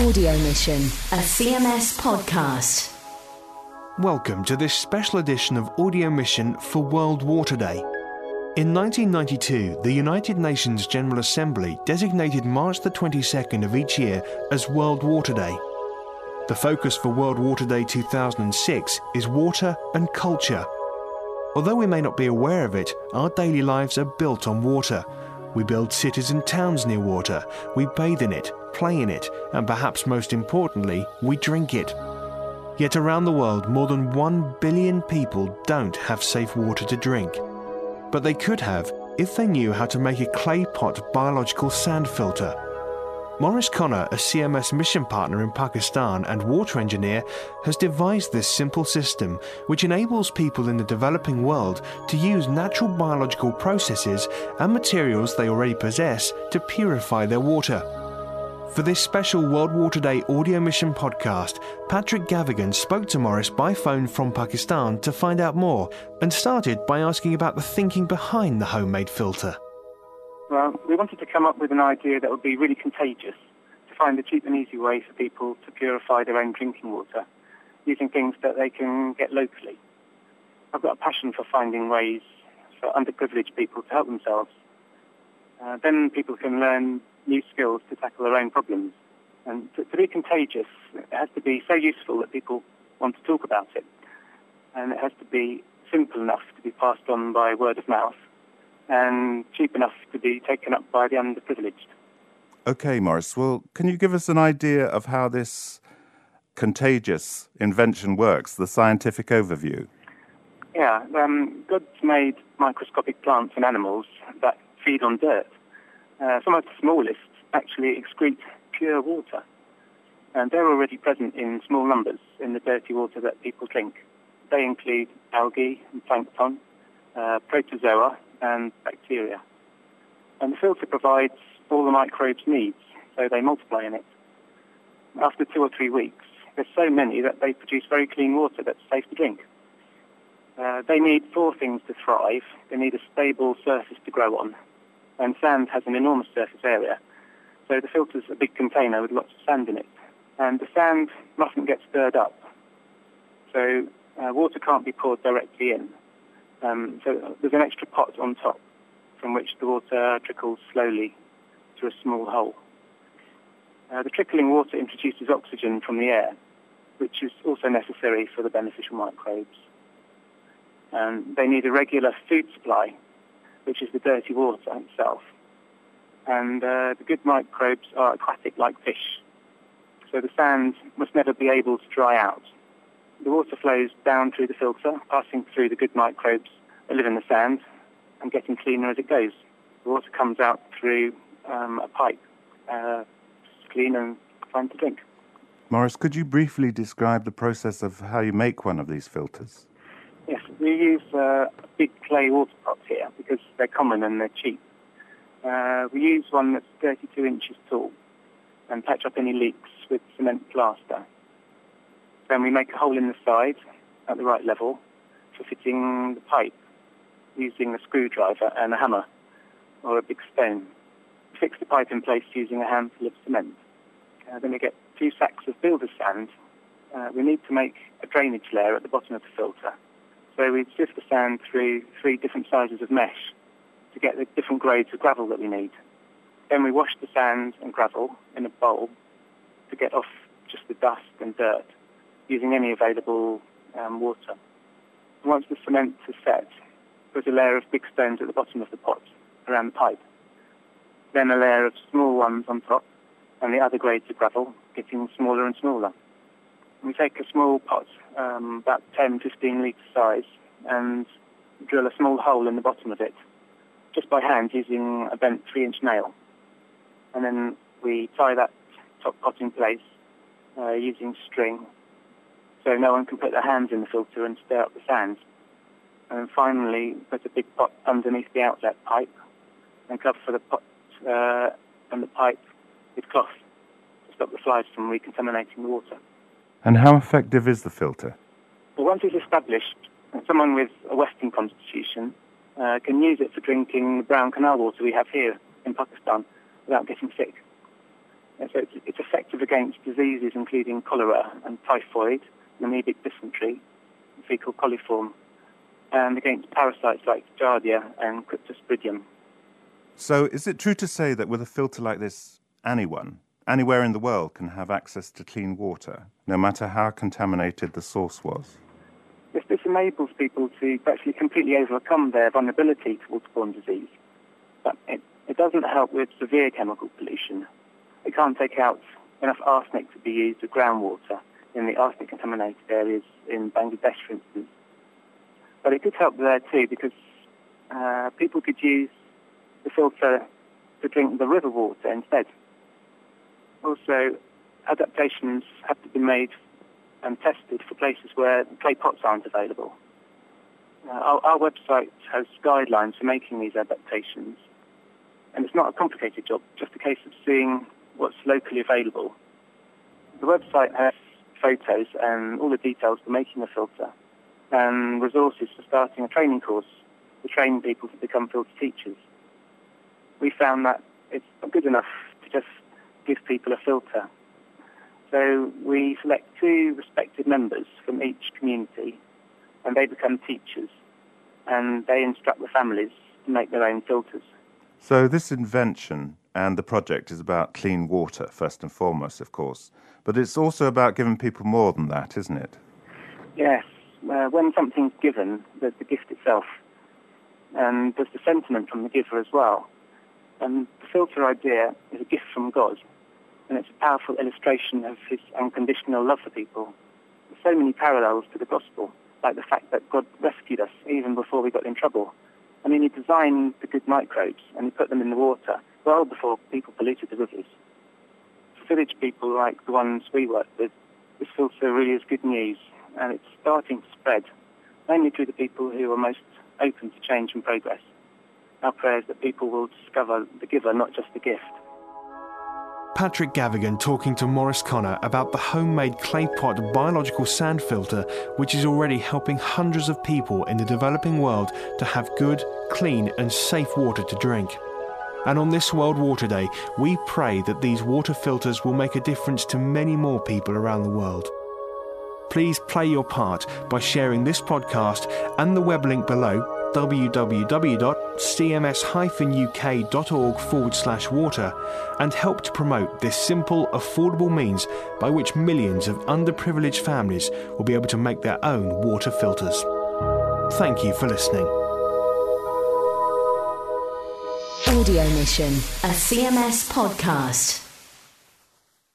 Audio Mission, a CMS podcast. Welcome to this special edition of Audio Mission for World Water Day. In 1992, the United Nations General Assembly designated March the 22nd of each year as World Water Day. The focus for World Water Day 2006 is water and culture. Although we may not be aware of it, our daily lives are built on water. We build cities and towns near water, we bathe in it, play in it, and perhaps most importantly, we drink it. Yet around the world, more than 1 billion people don't have safe water to drink. But they could have if they knew how to make a clay pot biological sand filter. Morris Connor, a CMS mission partner in Pakistan and water engineer, has devised this simple system which enables people in the developing world to use natural biological processes and materials they already possess to purify their water. For this special World Water Day audio mission podcast, Patrick Gavigan spoke to Morris by phone from Pakistan to find out more and started by asking about the thinking behind the homemade filter. Well, we wanted to come up with an idea that would be really contagious, to find a cheap and easy way for people to purify their own drinking water using things that they can get locally. I've got a passion for finding ways for underprivileged people to help themselves. Uh, then people can learn new skills to tackle their own problems. And to, to be contagious, it has to be so useful that people want to talk about it. And it has to be simple enough to be passed on by word of mouth and cheap enough to be taken up by the underprivileged. Okay, Maurice. Well, can you give us an idea of how this contagious invention works, the scientific overview? Yeah, um, God's made microscopic plants and animals that feed on dirt. Uh, some of the smallest actually excrete pure water, and they're already present in small numbers in the dirty water that people drink. They include algae and plankton, uh, protozoa, and bacteria. And the filter provides all the microbes need, so they multiply in it. After two or three weeks, there's so many that they produce very clean water that's safe to drink. Uh, they need four things to thrive. They need a stable surface to grow on, and sand has an enormous surface area. So the filter's a big container with lots of sand in it, and the sand mustn't get stirred up. So uh, water can't be poured directly in. Um, so there's an extra pot on top from which the water trickles slowly through a small hole. Uh, the trickling water introduces oxygen from the air, which is also necessary for the beneficial microbes. Um, they need a regular food supply, which is the dirty water itself. And uh, the good microbes are aquatic like fish. So the sand must never be able to dry out the water flows down through the filter, passing through the good microbes that live in the sand and getting cleaner as it goes. The water comes out through um, a pipe, uh, clean and fine to drink. Maurice, could you briefly describe the process of how you make one of these filters? Yes, we use uh, big clay water pots here because they're common and they're cheap. Uh, we use one that's 32 inches tall and patch up any leaks with cement plaster. Then we make a hole in the side at the right level for fitting the pipe using a screwdriver and a hammer or a big stone. We fix the pipe in place using a handful of cement. Uh, then we get two sacks of builder's sand. Uh, we need to make a drainage layer at the bottom of the filter. So we sift the sand through three different sizes of mesh to get the different grades of gravel that we need. Then we wash the sand and gravel in a bowl to get off just the dust and dirt using any available um, water. Once the cement is set, put a layer of big stones at the bottom of the pot around the pipe. Then a layer of small ones on top, and the other grades of gravel getting smaller and smaller. We take a small pot, um, about 10, 15 litre size, and drill a small hole in the bottom of it, just by hand using a bent three-inch nail. And then we tie that top pot in place uh, using string so no one can put their hands in the filter and stir up the sand. And then finally, put a big pot underneath the outlet pipe and cover for the pot uh, and the pipe with cloth to stop the flies from recontaminating the water. And how effective is the filter? Well, once it's established, someone with a Western constitution uh, can use it for drinking the brown canal water we have here in Pakistan without getting sick. So it's, it's effective against diseases including cholera and typhoid, amoebic dysentery, fecal coliform, and against parasites like Giardia and Cryptosporidium. So, is it true to say that with a filter like this, anyone, anywhere in the world, can have access to clean water, no matter how contaminated the source was? This, this enables people to actually completely overcome their vulnerability to waterborne disease. But it, it doesn't help with severe chemical pollution. It can't take out enough arsenic to be used with groundwater in the arsenic contaminated areas in Bangladesh, for instance. But it could help there too because uh, people could use the filter to drink the river water instead. Also, adaptations have to be made and tested for places where clay pots aren't available. Uh, our, our website has guidelines for making these adaptations, and it's not a complicated job, just a case of seeing what's locally available. The website has photos and all the details for making a filter and resources for starting a training course to train people to become filter teachers. We found that it's not good enough to just give people a filter. So we select two respected members from each community and they become teachers and they instruct the families to make their own filters. So this invention and the project is about clean water, first and foremost, of course. But it's also about giving people more than that, isn't it? Yes. Uh, when something's given, there's the gift itself. And there's the sentiment from the giver as well. And the filter idea is a gift from God. And it's a powerful illustration of his unconditional love for people. There's so many parallels to the gospel, like the fact that God rescued us even before we got in trouble. I mean, he designed the good microbes and he put them in the water well before people polluted the rivers. For village people like the ones we work with, this filter really is good news and it's starting to spread, mainly through the people who are most open to change and progress. Our prayer is that people will discover the giver, not just the gift. Patrick Gavigan talking to Morris Connor about the homemade clay pot biological sand filter, which is already helping hundreds of people in the developing world to have good, clean, and safe water to drink. And on this World Water Day, we pray that these water filters will make a difference to many more people around the world. Please play your part by sharing this podcast and the web link below www.cms-uk.org forward slash water and help to promote this simple, affordable means by which millions of underprivileged families will be able to make their own water filters. Thank you for listening. Audio Mission, a CMS podcast.